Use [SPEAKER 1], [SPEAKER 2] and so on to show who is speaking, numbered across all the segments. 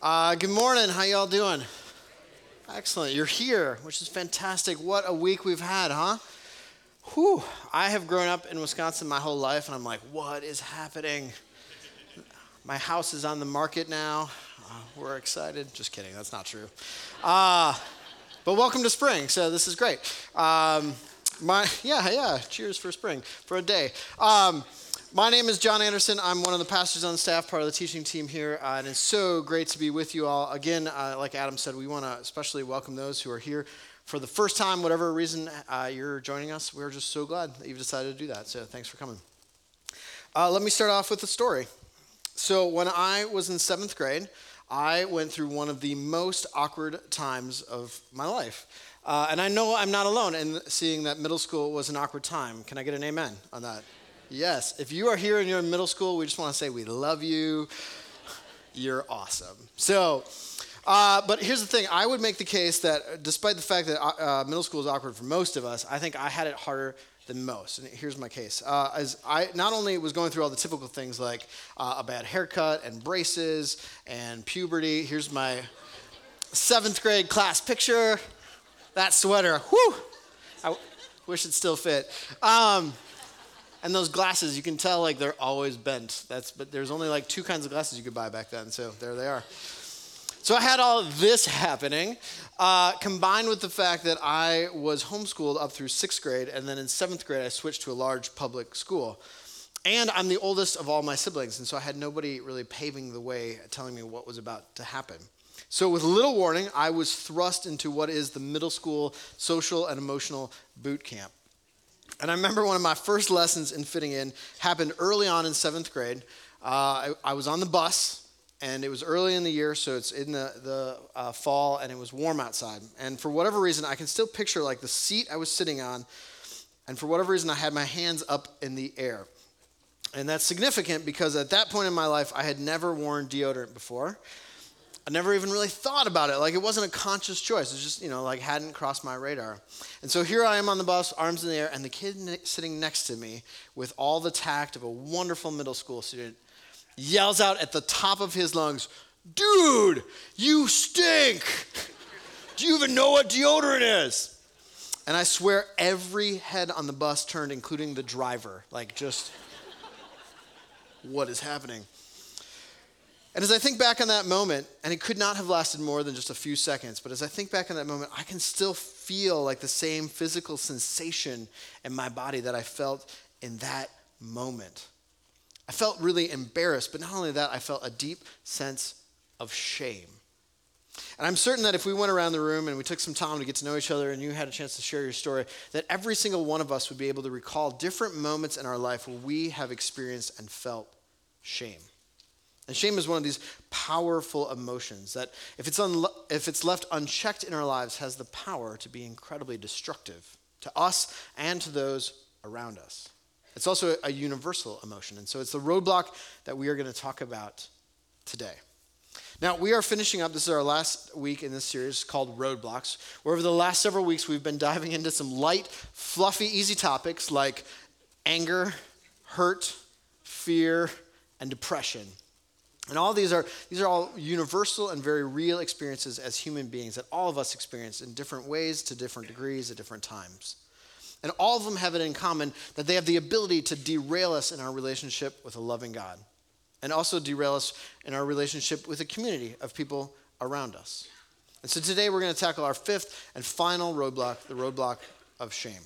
[SPEAKER 1] Uh, good morning. How y'all doing? Excellent. You're here, which is fantastic. What a week we've had, huh? Whew. I have grown up in Wisconsin my whole life, and I'm like, what is happening? My house is on the market now. Uh, we're excited. Just kidding. That's not true. Uh, but welcome to spring. So this is great. Um, my yeah yeah. Cheers for spring for a day. Um, my name is John Anderson. I'm one of the pastors on staff, part of the teaching team here, uh, and it's so great to be with you all. Again, uh, like Adam said, we want to especially welcome those who are here for the first time, whatever reason uh, you're joining us. We're just so glad that you've decided to do that. So thanks for coming. Uh, let me start off with a story. So when I was in seventh grade, I went through one of the most awkward times of my life. Uh, and I know I'm not alone in seeing that middle school was an awkward time. Can I get an amen on that? Yes. If you are here and you're in middle school, we just want to say we love you. You're awesome. So, uh, but here's the thing I would make the case that despite the fact that uh, middle school is awkward for most of us, I think I had it harder than most. And here's my case. Uh, as I not only was going through all the typical things like uh, a bad haircut and braces and puberty, here's my seventh grade class picture. That sweater, whew, I wish it still fit. Um, and those glasses, you can tell like they're always bent. That's but there's only like two kinds of glasses you could buy back then. So there they are. So I had all this happening, uh, combined with the fact that I was homeschooled up through sixth grade, and then in seventh grade I switched to a large public school. And I'm the oldest of all my siblings, and so I had nobody really paving the way, telling me what was about to happen. So, with little warning, I was thrust into what is the middle school social and emotional boot camp. And I remember one of my first lessons in fitting in happened early on in seventh grade. Uh, I, I, was on the bus, and it was early in the year, so it's in the, the uh, fall, and it was warm outside. And for whatever reason, I can still picture like the seat I was sitting on, and for whatever reason, I had my hands up in the air. And that's significant because at that point in my life, I had never worn deodorant before. I never even really thought about it. Like it wasn't a conscious choice. It just, you know, like hadn't crossed my radar. And so here I am on the bus, arms in the air, and the kid sitting next to me with all the tact of a wonderful middle school student yells out at the top of his lungs, Dude, you stink! Do you even know what deodorant is? And I swear every head on the bus turned, including the driver. Like, just, what is happening? And as I think back on that moment, and it could not have lasted more than just a few seconds, but as I think back on that moment, I can still feel like the same physical sensation in my body that I felt in that moment. I felt really embarrassed, but not only that, I felt a deep sense of shame. And I'm certain that if we went around the room and we took some time to get to know each other and you had a chance to share your story, that every single one of us would be able to recall different moments in our life where we have experienced and felt shame. And shame is one of these powerful emotions that, if it's, if it's left unchecked in our lives, has the power to be incredibly destructive to us and to those around us. It's also a universal emotion. And so it's the roadblock that we are going to talk about today. Now, we are finishing up, this is our last week in this series called Roadblocks, where over the last several weeks we've been diving into some light, fluffy, easy topics like anger, hurt, fear, and depression. And all these are these are all universal and very real experiences as human beings that all of us experience in different ways to different degrees at different times. And all of them have it in common that they have the ability to derail us in our relationship with a loving God and also derail us in our relationship with a community of people around us. And so today we're going to tackle our fifth and final roadblock, the roadblock of shame.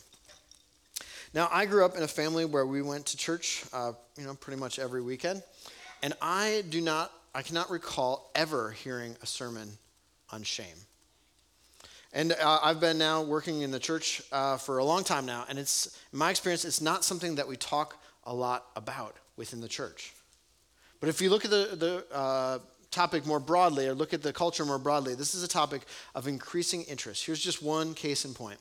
[SPEAKER 1] Now, I grew up in a family where we went to church, uh, you know, pretty much every weekend. And I do not, I cannot recall ever hearing a sermon on shame. And uh, I've been now working in the church uh, for a long time now, and it's, in my experience, it's not something that we talk a lot about within the church. But if you look at the, the uh, topic more broadly, or look at the culture more broadly, this is a topic of increasing interest. Here's just one case in point.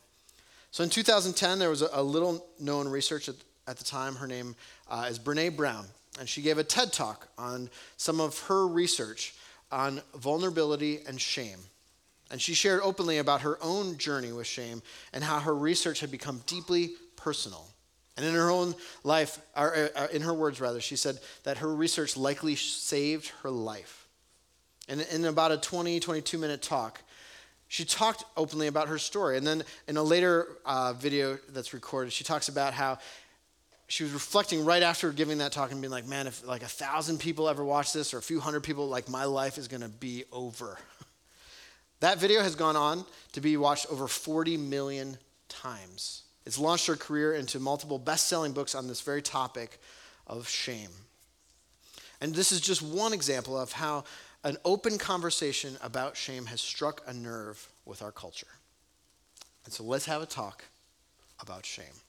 [SPEAKER 1] So in 2010, there was a, a little known research at, at, the time. Her name uh, is Brene Brown and she gave a TED talk on some of her research on vulnerability and shame. And she shared openly about her own journey with shame and how her research had become deeply personal. And in her own life, or in her words rather, she said that her research likely saved her life. And in about a 20, 22 minute talk, she talked openly about her story. And then in a later uh, video that's recorded, she talks about how she was reflecting right after giving that talk and being like, man, if like a thousand people ever watch this or a few hundred people, like my life is going to be over. that video has gone on to be watched over 40 million times. It's launched her career into multiple best selling books on this very topic of shame. And this is just one example of how an open conversation about shame has struck a nerve with our culture. And so let's have a talk about shame.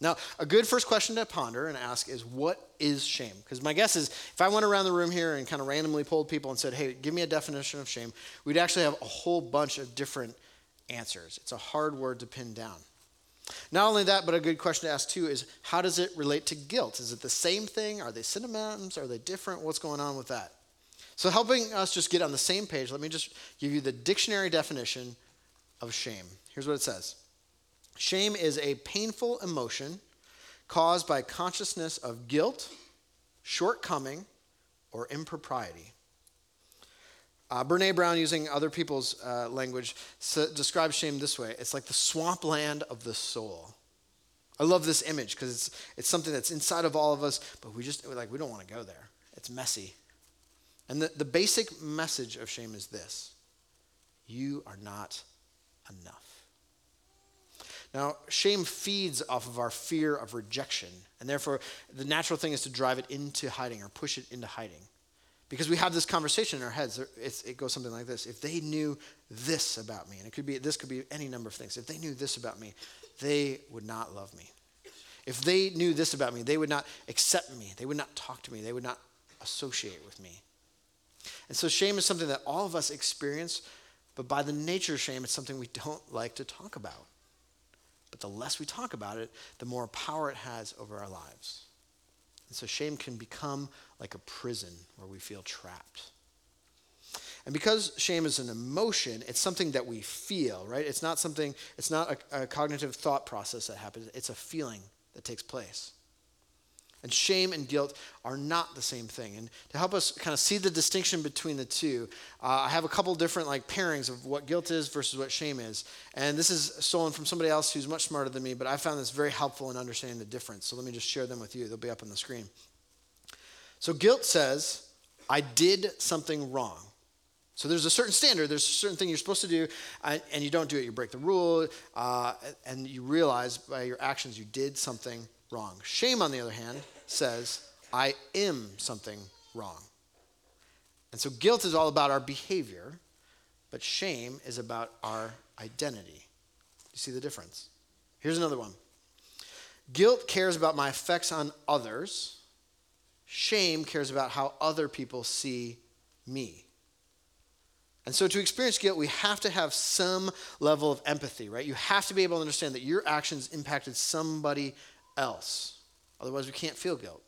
[SPEAKER 1] Now, a good first question to ponder and ask is what is shame? Because my guess is if I went around the room here and kind of randomly polled people and said, hey, give me a definition of shame, we'd actually have a whole bunch of different answers. It's a hard word to pin down. Not only that, but a good question to ask too is how does it relate to guilt? Is it the same thing? Are they synonyms? Are they different? What's going on with that? So, helping us just get on the same page, let me just give you the dictionary definition of shame. Here's what it says Shame is a painful emotion caused by consciousness of guilt, shortcoming, or impropriety. Uh, Brene Brown, using other people's uh, language, describes shame this way it's like the swampland of the soul. I love this image because it's, it's something that's inside of all of us, but we just, like, we don't want to go there. It's messy. And the, the basic message of shame is this you are not enough. Now, shame feeds off of our fear of rejection, and therefore the natural thing is to drive it into hiding or push it into hiding. Because we have this conversation in our heads. it goes something like this. If they knew this about me, and it could be this could be any number of things. If they knew this about me, they would not love me. If they knew this about me, they would not accept me. They would not talk to me. They would not associate with me. And so shame is something that all of us experience, but by the nature of shame, it's something we don't like to talk about. But the less we talk about it, the more power it has over our lives. And so shame can become like a prison where we feel trapped. And because shame is an emotion, it's something that we feel, right? It's not something, it's not a, a, cognitive thought process that happens, it's a feeling that takes place. And shame and guilt are not the same thing. And to help us kind of see the distinction between the two, uh, I have a couple different like pairings of what guilt is versus what shame is. And this is stolen from somebody else who's much smarter than me, but I found this very helpful in understanding the difference. So let me just share them with you. They'll be up on the screen. So guilt says, I did something wrong. So there's a certain standard, there's a certain thing you're supposed to do, and you don't do it. You break the rule, uh, and you realize by your actions you did something wrong. Shame, on the other hand, says, I am something wrong. And so guilt is all about our behavior, but shame is about our identity. You see the difference? Here's another one guilt cares about my effects on others, shame cares about how other people see me. And so, to experience guilt, we have to have some level of empathy, right? You have to be able to understand that your actions impacted somebody else. Otherwise, we can't feel guilt.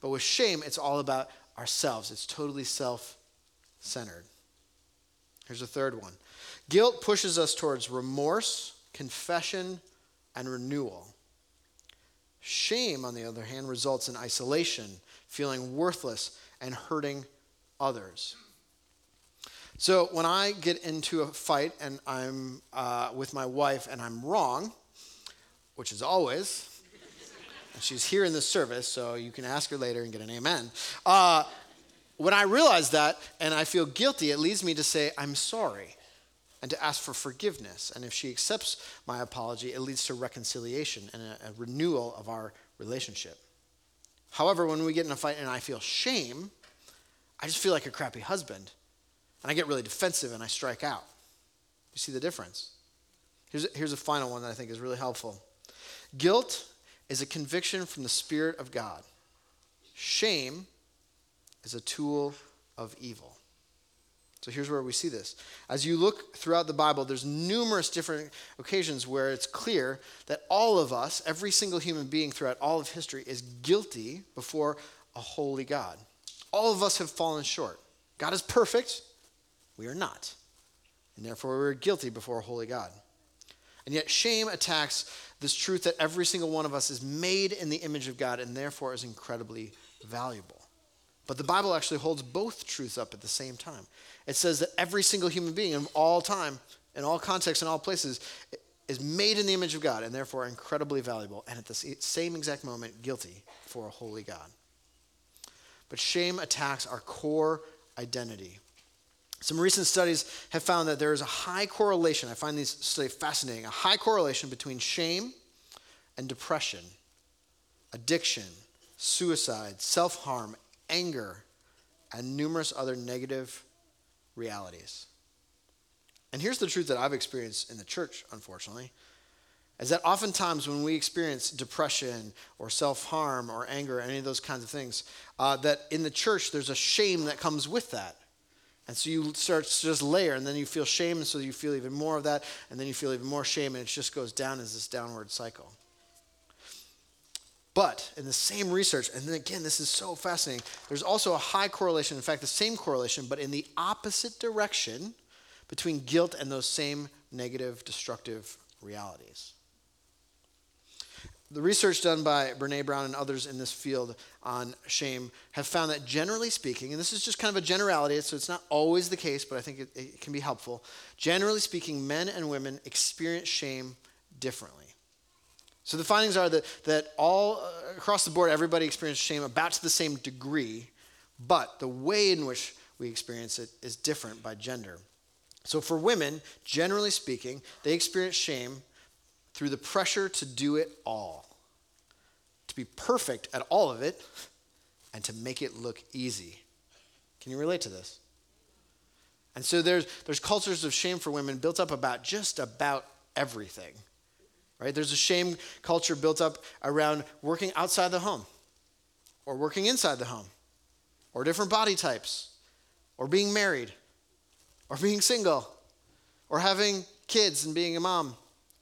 [SPEAKER 1] But with shame, it's all about ourselves, it's totally self centered. Here's a third one guilt pushes us towards remorse, confession, and renewal. Shame, on the other hand, results in isolation, feeling worthless, and hurting others. So when I get into a fight and I'm uh, with my wife and I'm wrong, which is always. She's here in the service, so you can ask her later and get an amen. Uh, when I realize that and I feel guilty, it leads me to say, I'm sorry, and to ask for forgiveness. And if she accepts my apology, it leads to reconciliation and a, a renewal of our relationship. However, when we get in a fight and I feel shame, I just feel like a crappy husband. And I get really defensive and I strike out. You see the difference? Here's here's a final one that I think is really helpful. Guilt is a conviction from the Spirit of God. Shame is a tool of evil. So here's where we see this. As you look throughout the Bible, there's numerous different occasions where it's clear that all of us, every single human being throughout all of history, is guilty before a holy God. All of us have fallen short. God is perfect, we are not. And therefore, we're guilty before a holy God. And yet, shame attacks this truth that every single one of us is made in the image of God and therefore is incredibly valuable. But the Bible actually holds both truths up at the same time. It says that every single human being in all time, in all contexts, in all places, is made in the image of God and therefore incredibly valuable, and at the same exact moment, guilty for a holy God. But shame attacks our core identity. Some recent studies have found that there is a high correlation, I find these studies fascinating, a high correlation between shame and depression, addiction, suicide, self harm, anger, and numerous other negative realities. And here's the truth that I've experienced in the church, unfortunately, is that oftentimes when we experience depression or self harm or anger, or any of those kinds of things, uh, that in the church there's a shame that comes with that. And so you start to just layer, and then you feel shame, and so you feel even more of that, and then you feel even more shame, and it just goes down as this downward cycle. But in the same research, and then again, this is so fascinating, there's also a high correlation, in fact, the same correlation, but in the opposite direction between guilt and those same negative, destructive realities. The research done by Brene Brown and others in this field on shame have found that generally speaking, and this is just kind of a generality, so it's not always the case, but I think it, it can be helpful. Generally speaking, men and women experience shame differently. So the findings are that, that all uh, across the board, everybody experiences shame about to the same degree, but the way in which we experience it is different by gender. So, for women, generally speaking, they experience shame through the pressure to do it all, to be perfect at all of it, and to make it look easy. Can you relate to this? And so there's, there's cultures of shame for women built up about just about everything. Right? There's a shame culture built up around working outside the home, or working inside the home, or different body types, or being married, or being single, or having kids and being a mom,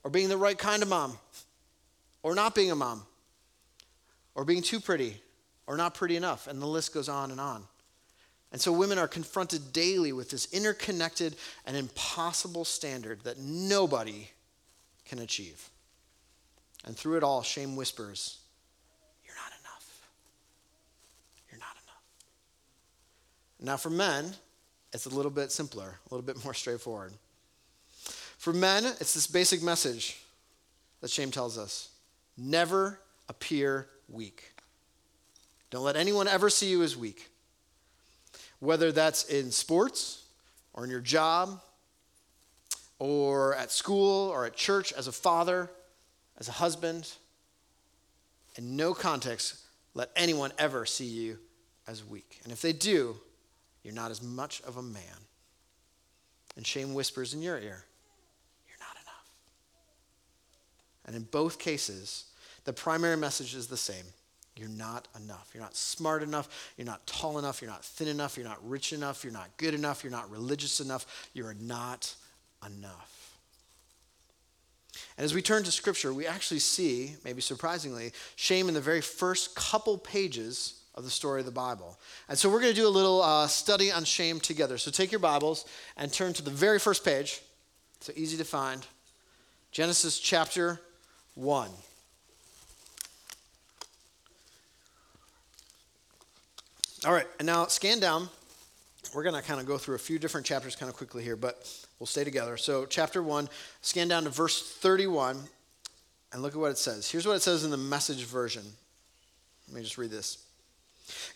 [SPEAKER 1] or being the right kind of mom, or not being a mom, or being too pretty, or not pretty enough, and the list goes on and on. And so women are confronted daily with this interconnected and impossible standard that nobody can achieve. And through it all, shame whispers, You're not enough. You're not enough. Now, for men, it's a little bit simpler, a little bit more straightforward. For men, it's this basic message that shame tells us never appear weak. Don't let anyone ever see you as weak. Whether that's in sports or in your job or at school or at church as a father, as a husband. In no context, let anyone ever see you as weak. And if they do, you're not as much of a man. And shame whispers in your ear, You're not enough. And in both cases, the primary message is the same. You're not enough. You're not smart enough. You're not tall enough. You're not thin enough. You're not rich enough. You're not good enough. You're not religious enough. You're not enough. And as we turn to Scripture, we actually see, maybe surprisingly, shame in the very first couple pages of the story of the Bible. And so we're going to do a little uh, study on shame together. So take your Bibles and turn to the very first page. So easy to find. Genesis chapter 1. All right, and now scan down. We're going to kind of go through a few different chapters kind of quickly here, but we'll stay together. So, chapter 1, scan down to verse 31 and look at what it says. Here's what it says in the message version. Let me just read this.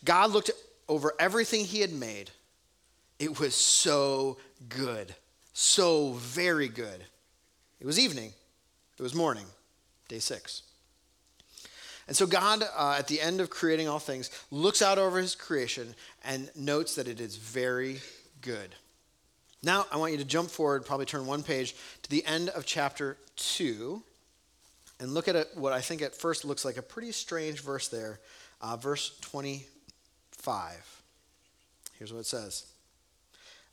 [SPEAKER 1] God looked over everything he had made. It was so good, so very good. It was evening, it was morning, day six. And so God, uh, at the end of creating all things, looks out over his creation and notes that it is very good. Now, I want you to jump forward, probably turn one page to the end of chapter 2, and look at it, what I think at first looks like a pretty strange verse there, uh, verse 25. Here's what it says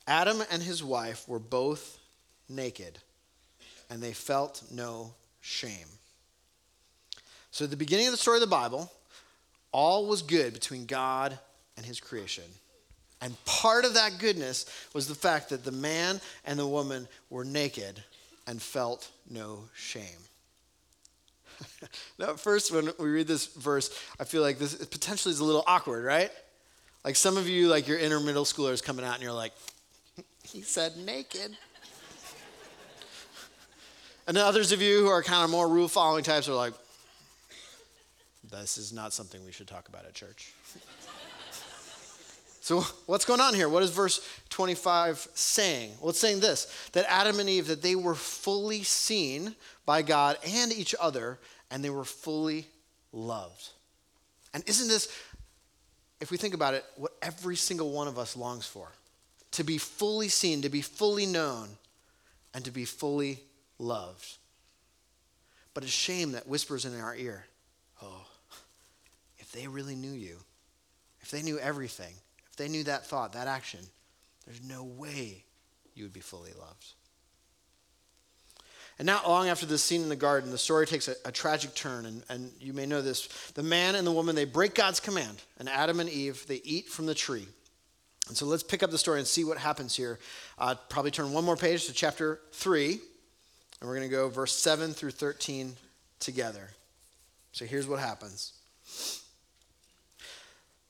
[SPEAKER 1] Adam and his wife were both naked, and they felt no shame. So, at the beginning of the story of the Bible, all was good between God and his creation. And part of that goodness was the fact that the man and the woman were naked and felt no shame. now, at first, when we read this verse, I feel like this potentially is a little awkward, right? Like some of you, like your inner middle schoolers coming out and you're like, he said naked. and then others of you who are kind of more rule following types are like, this is not something we should talk about at church. so, what's going on here? What is verse 25 saying? Well, it's saying this that Adam and Eve, that they were fully seen by God and each other, and they were fully loved. And isn't this, if we think about it, what every single one of us longs for? To be fully seen, to be fully known, and to be fully loved. But it's shame that whispers in our ear, oh, they really knew you, if they knew everything, if they knew that thought, that action, there's no way you would be fully loved. And not long after this scene in the garden, the story takes a, a, tragic turn, and, and you may know this. The man and the woman, they break God's command, and Adam and Eve, they eat from the tree. And so let's pick up the story and see what happens here. Uh, probably turn one more page to chapter 3, and we're going to go verse 7 through 13 together. So here's what happens.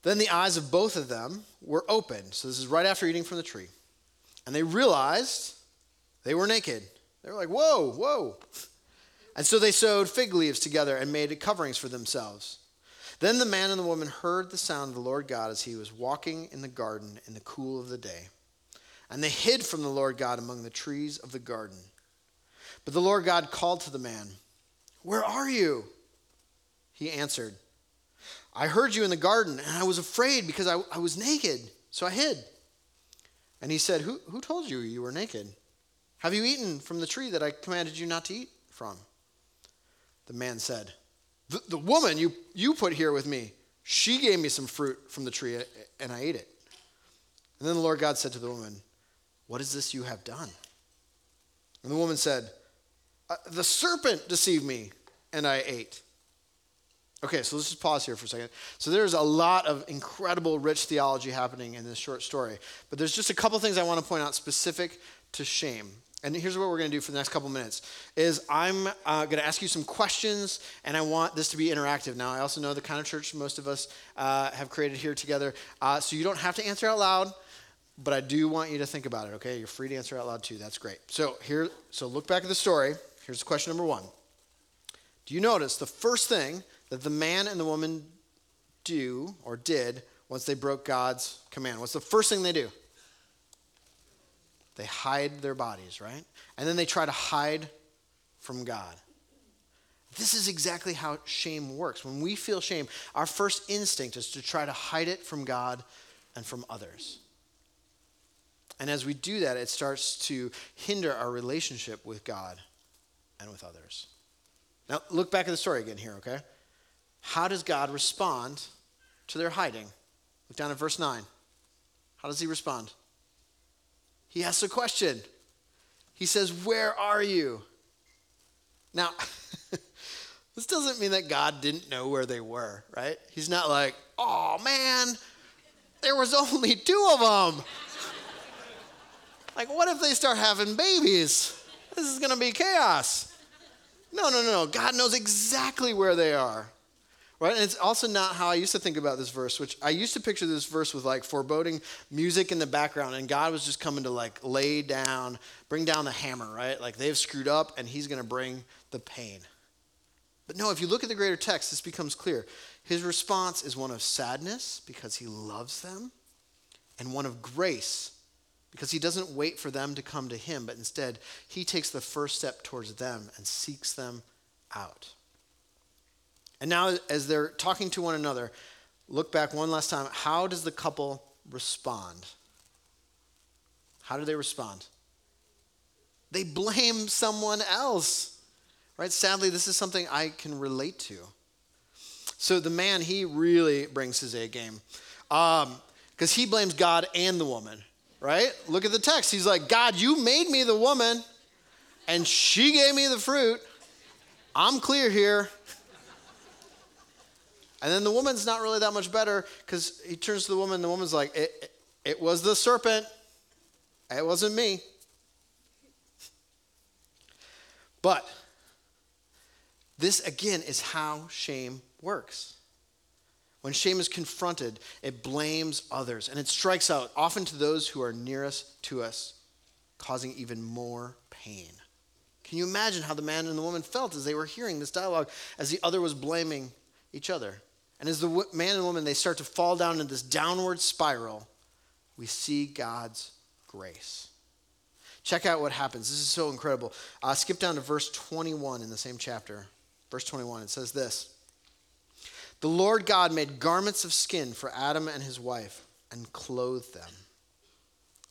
[SPEAKER 1] Then the eyes of both of them were opened. So this is right after eating from the tree. And they realized they were naked. They were like, whoa, whoa. And so they sewed fig leaves together and made coverings for themselves. Then the man and the woman heard the sound of the Lord God as he was walking in the garden in the cool of the day. And they hid from the Lord God among the trees of the garden. But the Lord God called to the man, Where are you? He answered, I heard you in the garden, and I was afraid because I, I was naked, so I hid. And he said, who, who told you you were naked? Have you eaten from the tree that I commanded you not to eat from? The man said, The, the woman you, you put here with me, she gave me some fruit from the tree, and I ate it. And then the Lord God said to the woman, What is this you have done? And the woman said, uh, The serpent deceived me, and I ate. Okay, so let's just pause here for a second. So there's a lot of incredible, rich theology happening in this short story, but there's just a couple things I want to point out specific to shame. And here's what we're going to do for the next couple minutes is i'm uh, going to ask you some questions and i want this to be interactive. Now i also know the kind of church most of us uh, have created here together uh, so you don't have to answer out loud but i do want you to think about it okay? You're free to answer out loud too. That's great. So here so look back at the story. Here's question number one. Do you notice the first thing that the man and the woman do or did once they broke god's command what's the first thing they do they hide their bodies, right? And then they try to hide from God. This is exactly how shame works. When we feel shame, our first instinct is to try to hide it from God and from others. And as we do that, it starts to hinder our relationship with God and with others. Now, look back at the story again here, okay? How does God respond to their hiding? Look down at verse 9. How does he respond? he asks a question. He says, Where are you? Now, this doesn't mean that God didn't know where they were, right? He's not like, Oh man, there was only two of them. like, what if they start having babies? This is going to be chaos. No, no, no. no. God knows exactly where they are. Right? And it's also not how I used to think about this verse, which I used to picture this verse with like foreboding music in the background, and God was just coming to like lay down, bring down the hammer, right? Like they've screwed up, and He's going to bring the pain. But no, if you look at the greater text, this becomes clear. His response is one of sadness because He loves them, and one of grace because He doesn't wait for them to come to Him, but instead, He takes the first step towards them and seeks them out. And now, as they're talking to one another, look back one last time. How does the couple respond? How do they respond? They blame someone else. Right? Sadly, this is something I can relate to. So the man, he really brings his A game. Because um, he blames God and the woman, right? Look at the text. He's like, God, you made me the woman, and she gave me the fruit. I'm clear here. And then the woman's not really that much better because he turns to the woman, the woman's like, it, it, it was the serpent, it wasn't me. But this, again, is how shame works. When shame is confronted, it blames others and it strikes out, often to those who are nearest to us, causing even more pain. Can you imagine how the man and the woman felt as they were hearing this dialogue, as the other was blaming each other? And as the man and woman they start to fall down in this downward spiral, we see God's grace. Check out what happens. This is so incredible. Uh, skip down to verse 21 in the same chapter. Verse 21, it says this The Lord God made garments of skin for Adam and his wife and clothed them.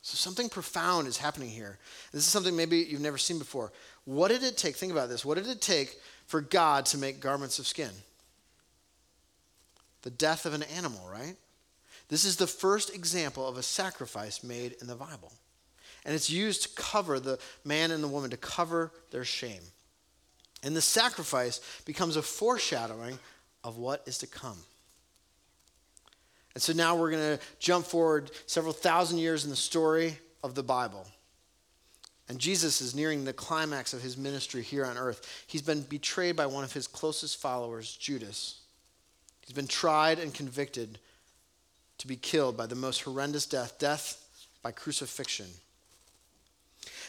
[SPEAKER 1] So something profound is happening here. This is something maybe you've never seen before. What did it take? Think about this. What did it take for God to make garments of skin? The death of an animal, right? This is the first example of a sacrifice made in the Bible. And it's used to cover the man and the woman, to cover their shame. And the sacrifice becomes a foreshadowing of what is to come. And so now we're going to jump forward several thousand years in the story of the Bible. And Jesus is nearing the climax of his ministry here on earth. He's been betrayed by one of his closest followers, Judas. He's been tried and convicted to be killed by the most horrendous death death by crucifixion.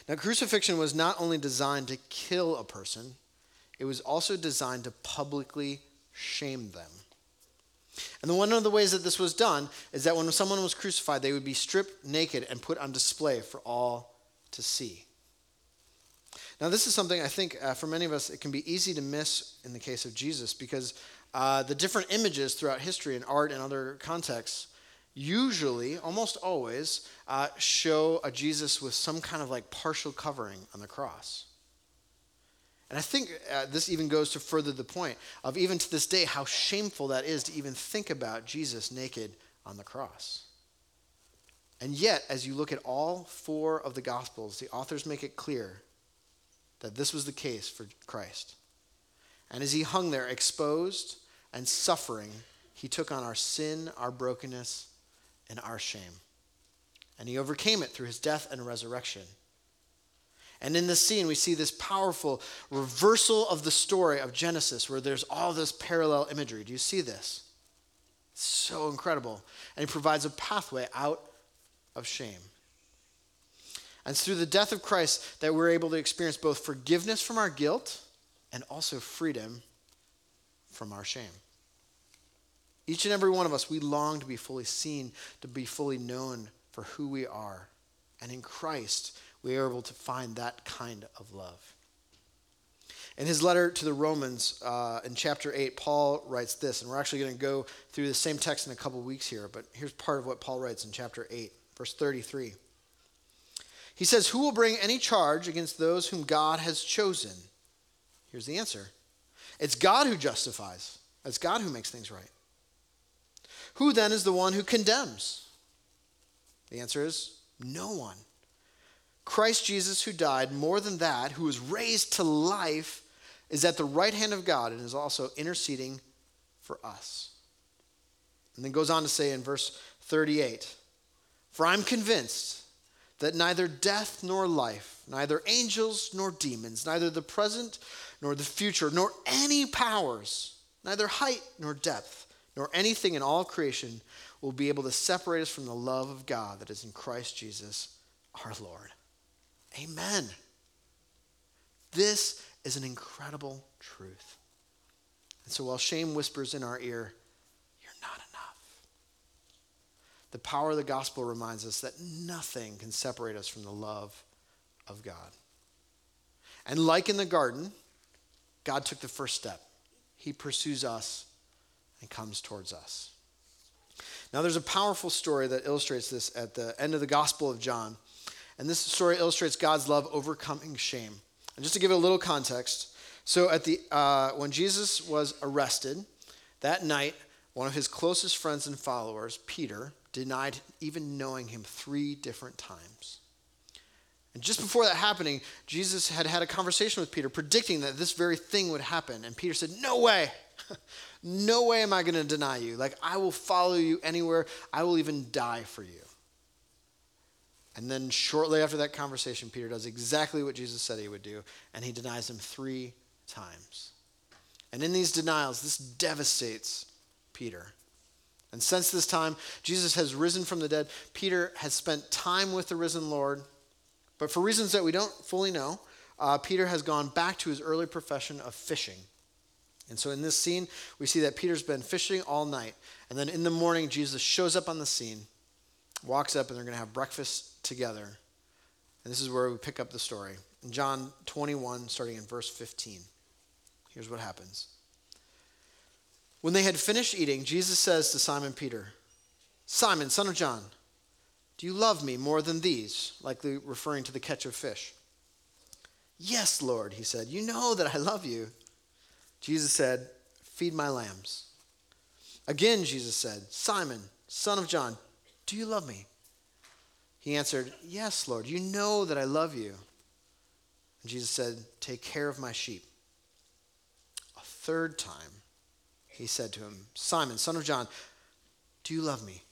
[SPEAKER 1] Now, crucifixion was not only designed to kill a person, it was also designed to publicly shame them. And one of the ways that this was done is that when someone was crucified, they would be stripped naked and put on display for all to see. Now, this is something I think uh, for many of us it can be easy to miss in the case of Jesus because uh, the different images throughout history and art and other contexts usually, almost always, uh, show a Jesus with some kind of like partial covering on the cross. And I think uh, this even goes to further the point of even to this day how shameful that is to even think about Jesus naked on the cross. And yet, as you look at all four of the Gospels, the authors make it clear that this was the case for Christ. And as he hung there, exposed and suffering, he took on our sin, our brokenness, and our shame. And he overcame it through his death and resurrection. And in this scene, we see this powerful reversal of the story of Genesis where there's all this parallel imagery. Do you see this? It's so incredible. And he provides a pathway out of shame. And it's through the death of Christ that we're able to experience both forgiveness from our guilt and also freedom from our shame. Each and every one of us, we long to be fully seen, to be fully known for who we are. And in Christ, we are able to find that kind of love. In his letter to the Romans uh, in chapter 8, Paul writes this, and we're actually going to go through the same text in a couple weeks here, but here's part of what Paul writes in chapter 8, verse 33. He says, Who will bring any charge against those whom God has chosen? Here's the answer it's God who justifies, it's God who makes things right. Who then is the one who condemns? The answer is no one. Christ Jesus, who died, more than that, who was raised to life, is at the right hand of God and is also interceding for us. And then goes on to say in verse 38 For I'm convinced that neither death nor life, neither angels nor demons, neither the present nor the future, nor any powers, neither height nor depth, nor anything in all creation will be able to separate us from the love of God that is in Christ Jesus our Lord. Amen. This is an incredible truth. And so while shame whispers in our ear, you're not enough, the power of the gospel reminds us that nothing can separate us from the love of God. And like in the garden, God took the first step. He pursues us and comes towards us. Now, there's a powerful story that illustrates this at the end of the Gospel of John. And this story illustrates God's love overcoming shame. And just to give it a little context, so at the uh, when Jesus was arrested that night, one of his closest friends and followers, Peter, denied even knowing him three different times. And just before that happening, Jesus had had a conversation with Peter, predicting that this very thing would happen. And Peter said, "No way." No way am I going to deny you. Like, I will follow you anywhere. I will even die for you. And then, shortly after that conversation, Peter does exactly what Jesus said he would do, and he denies him three times. And in these denials, this devastates Peter. And since this time, Jesus has risen from the dead. Peter has spent time with the risen Lord. But for reasons that we don't fully know, uh, Peter has gone back to his early profession of fishing. And so in this scene, we see that Peter's been fishing all night. And then in the morning, Jesus shows up on the scene, walks up, and they're going to have breakfast together. And this is where we pick up the story. In John 21, starting in verse 15. Here's what happens. When they had finished eating, Jesus says to Simon Peter, Simon, son of John, do you love me more than these? Likely referring to the catch of fish. Yes, Lord, he said. You know that I love you. Jesus said, Feed my lambs. Again, Jesus said, Simon, son of John, do you love me? He answered, Yes, Lord, you know that I love you. And Jesus said, Take care of my sheep. A third time, he said to him, Simon, son of John, do you love me?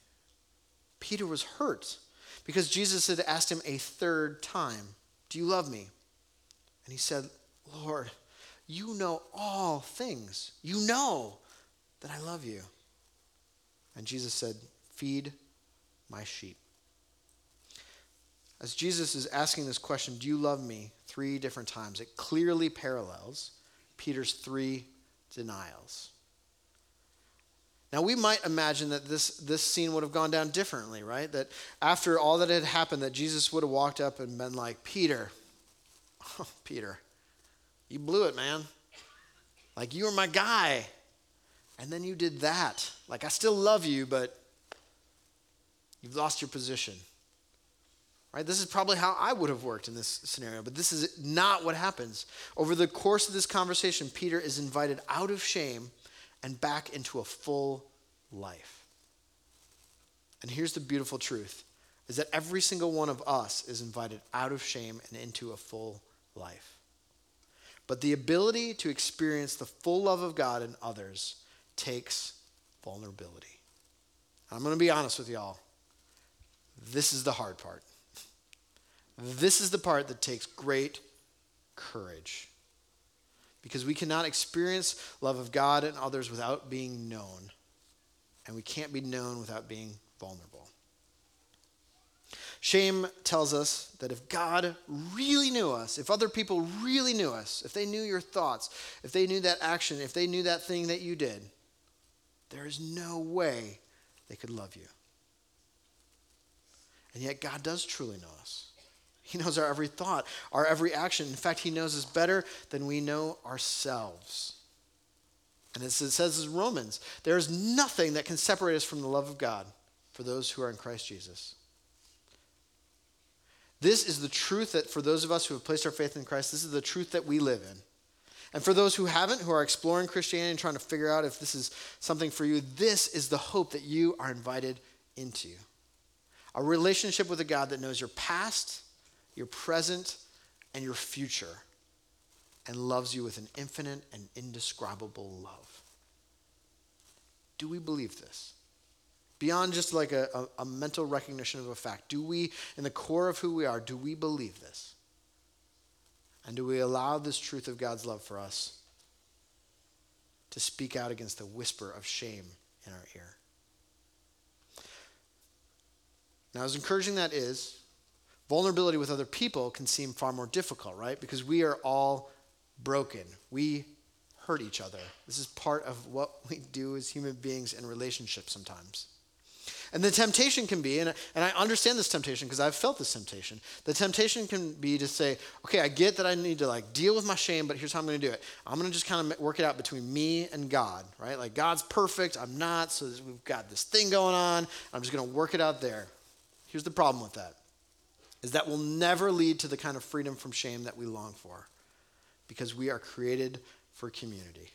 [SPEAKER 1] Peter was hurt because Jesus had asked him a third time, Do you love me? And he said, Lord, you know all things. You know that I love you. And Jesus said, Feed my sheep. As Jesus is asking this question, Do you love me? three different times, it clearly parallels Peter's three denials. Now, we might imagine that this, this scene would have gone down differently, right? That after all that had happened, that Jesus would have walked up and been like, Peter, oh, Peter, you blew it, man. Like, you were my guy. And then you did that. Like, I still love you, but you've lost your position. Right? This is probably how I would have worked in this scenario, but this is not what happens. Over the course of this conversation, Peter is invited out of shame and back into a full life. And here's the beautiful truth is that every single one of us is invited out of shame and into a full life. But the ability to experience the full love of God in others takes vulnerability. I'm going to be honest with y'all. This is the hard part. This is the part that takes great courage because we cannot experience love of God and others without being known. And we can't be known without being vulnerable. Shame tells us that if God really knew us, if other people really knew us, if they knew your thoughts, if they knew that action, if they knew that thing that you did, there is no way they could love you. And yet, God does truly know us. He knows our every thought, our every action. In fact, He knows us better than we know ourselves. And as it says in Romans, there is nothing that can separate us from the love of God for those who are in Christ Jesus. This is the truth that for those of us who have placed our faith in Christ, this is the truth that we live in. And for those who haven't, who are exploring Christianity and trying to figure out if this is something for you, this is the hope that you are invited into. A relationship with a God that knows your past, your present, and your future, and loves you with an infinite and indescribable love. Do we believe this? Beyond just like a, a, a, mental recognition of a fact, do we, in the core of who we are, do we believe this? And do we allow this truth of God's love for us to speak out against the whisper of shame in our ear? Now, as encouraging that is, Vulnerability with other people can seem far more difficult, right? Because we are all broken. We hurt each other. This is part of what we do as human beings in relationships sometimes. And the temptation can be, and, and I understand this temptation because I've felt this temptation. The temptation can be to say, okay, I get that I need to like deal with my shame, but here's how I'm going to do it. I'm going to just kind of work it out between me and God, right? Like God's perfect, I'm not, so we've got this thing going on. I'm just going to work it out there. Here's the problem with that is that will never lead to the kind of freedom from shame that we long for because we are created for community.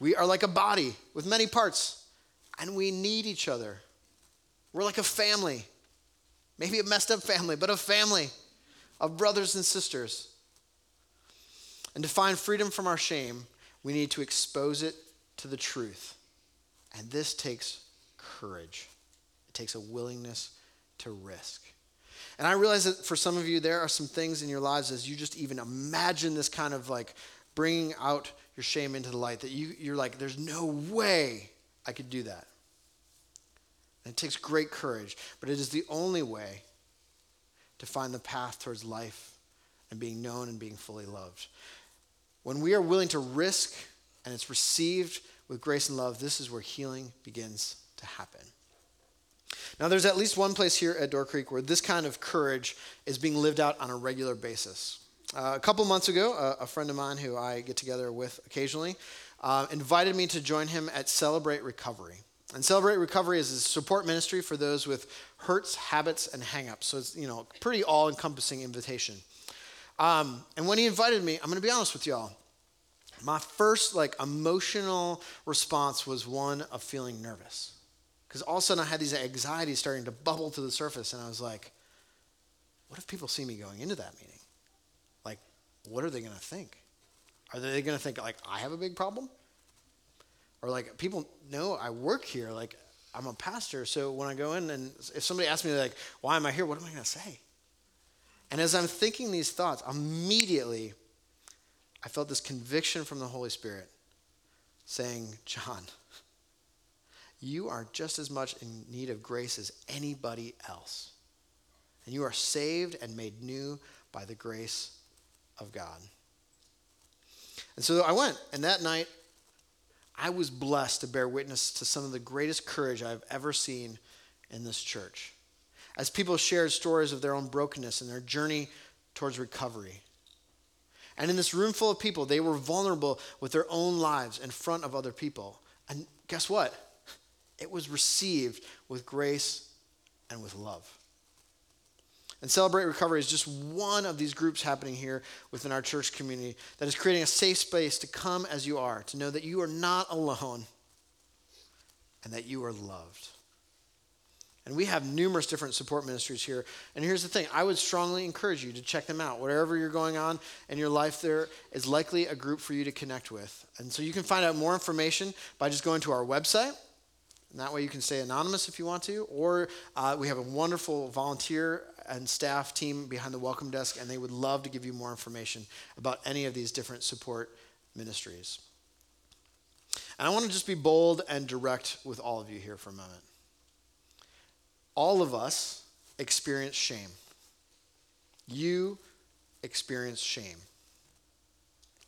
[SPEAKER 1] We are like a body with many parts, and we need each other. We're like a family, maybe a messed up family, but a family of brothers and sisters. And to find freedom from our shame, we need to expose it to the truth. And this takes courage, it takes a willingness to risk. And I realize that for some of you, there are some things in your lives as you just even imagine this kind of like bringing out your shame into the light that you, you're like, there's no way I could do that. And it takes great courage, but it is the only way to find the path towards life and being known and being fully loved. When we are willing to risk and it's received with grace and love, this is where healing begins to happen. Now, there's at least one place here at Door Creek where this kind of courage is being lived out on a regular basis. Uh, a couple months ago, a, a, friend of mine who I get together with occasionally uh, invited me to join him at Celebrate Recovery. And Celebrate Recovery is a support ministry for those with hurts, habits, and hangups. So it's, you know, pretty all-encompassing invitation. Um, and when he invited me, I'm going to be honest with y'all. My first like emotional response was one of feeling nervous. Because all of a sudden I had these anxieties starting to bubble to the surface, and I was like, what if people see me going into that meeting? Like, what are they going to think? Are they going to think, like, I have a big problem? Or, like, people know I work here. Like, I'm a pastor, so when I go in and if somebody asks me, like, why am I here? What am I going to say? And as I'm thinking these thoughts, immediately I felt this conviction from the Holy Spirit saying, John, you are just as much in need of grace as anybody else. And you are saved and made new by the grace of God. And so I went, and that night I was blessed to bear witness to some of the greatest courage I've ever seen in this church. As people shared stories of their own brokenness and their journey towards recovery. And in this room full of people, they were vulnerable with their own lives in front of other people. And guess what? It was received with grace and with love. And Celebrate Recovery is just one of these groups happening here within our church community that is creating a safe space to come as you are, to know that you are not alone and that you are loved. And we have numerous different support ministries here. And here's the thing I would strongly encourage you to check them out. Whatever you're going on in your life, there is likely a group for you to connect with. And so you can find out more information by just going to our website and that way you can stay anonymous if you want to. Or uh, we have a wonderful volunteer and staff team behind the welcome desk, and they would love to give you more information about any of these different support ministries. And I want to just be bold and direct with all of you here for a moment. All of us experience shame. You experience shame.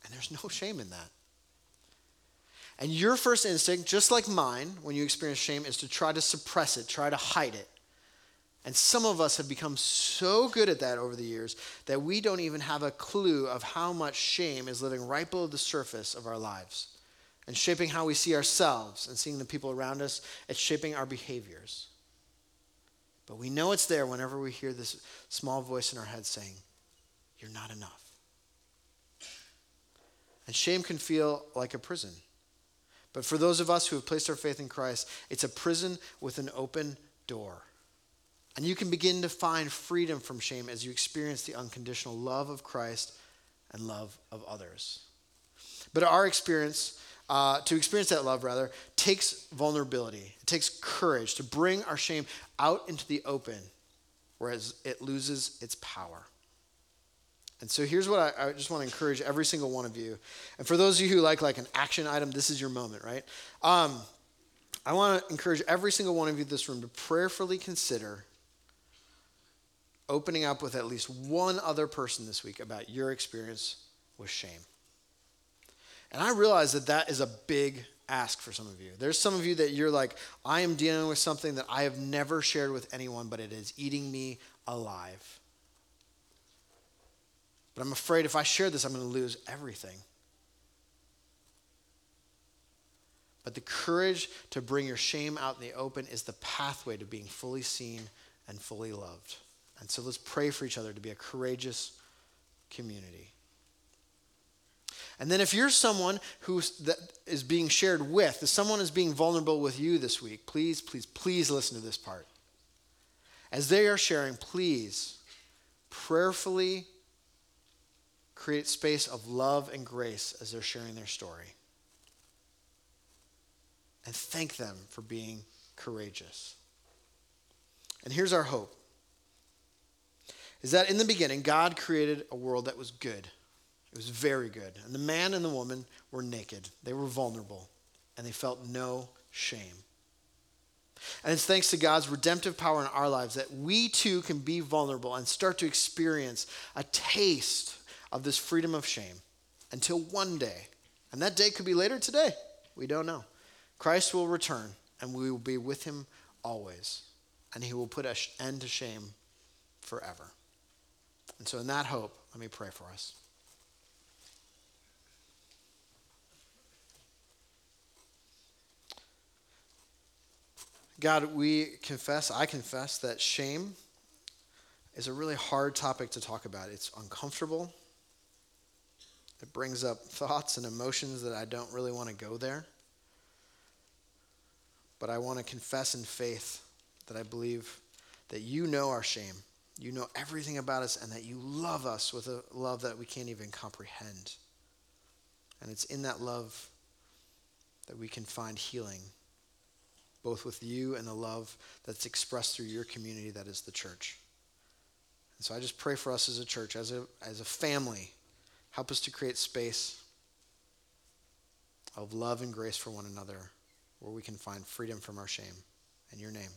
[SPEAKER 1] And there's no shame in that. And your first instinct, just like mine, when you experience shame, is to try to suppress it, try to hide it. And some of us have become so good at that over the years that we don't even have a clue of how much shame is living right below the surface of our lives and shaping how we see ourselves and seeing the people around us. It's shaping our behaviors. But we know it's there whenever we hear this small voice in our head saying, You're not enough. And shame can feel like a prison. But for those of us who have placed our faith in Christ, it's a prison with an open door. And you can begin to find freedom from shame as you experience the unconditional love of Christ and love of others. But our experience, uh, to experience that love, rather, takes vulnerability. It takes courage to bring our shame out into the open, whereas it loses its power. And so here's what I, I, just want to encourage every single one of you. And for those of you who like like an action item, this is your moment, right? Um, I want to encourage every single one of you in this room to prayerfully consider opening up with at least one other person this week about your experience with shame. And I realize that that is a big ask for some of you. There's some of you that you're like, I am dealing with something that I have never shared with anyone, but it is eating me alive. But I'm afraid if I share this, I'm going to lose everything. But the courage to bring your shame out in the open is the pathway to being fully seen and fully loved. And so let's pray for each other to be a courageous community. And then if you're someone who is being shared with, if someone is being vulnerable with you this week, please, please, please listen to this part. As they are sharing, please prayerfully create space of love and grace as they're sharing their story. And thank them for being courageous. And here's our hope is that in the beginning, God created a world that was good. It was very good. And the man and the woman were naked, they were vulnerable, and they felt no shame. And it's thanks to God's redemptive power in our lives that we too can be vulnerable and start to experience a taste of this freedom of shame until one day, and that day could be later today, we don't know. Christ will return and we will be with him always, and he will put an end to shame forever. And so, in that hope, let me pray for us. God, we confess, I confess that shame is a really hard topic to talk about. It's uncomfortable. It brings up thoughts and emotions that I don't really want to go there. But I want to confess in faith that I believe that you know our shame. You know everything about us and that you love us with a love that we can't even comprehend. And it's in that love that we can find healing both with you and the love that's expressed through your community that is the church. And so I just pray for us as a church, as a, as a family. Help us to create space of love and grace for one another where we can find freedom from our shame. In your name.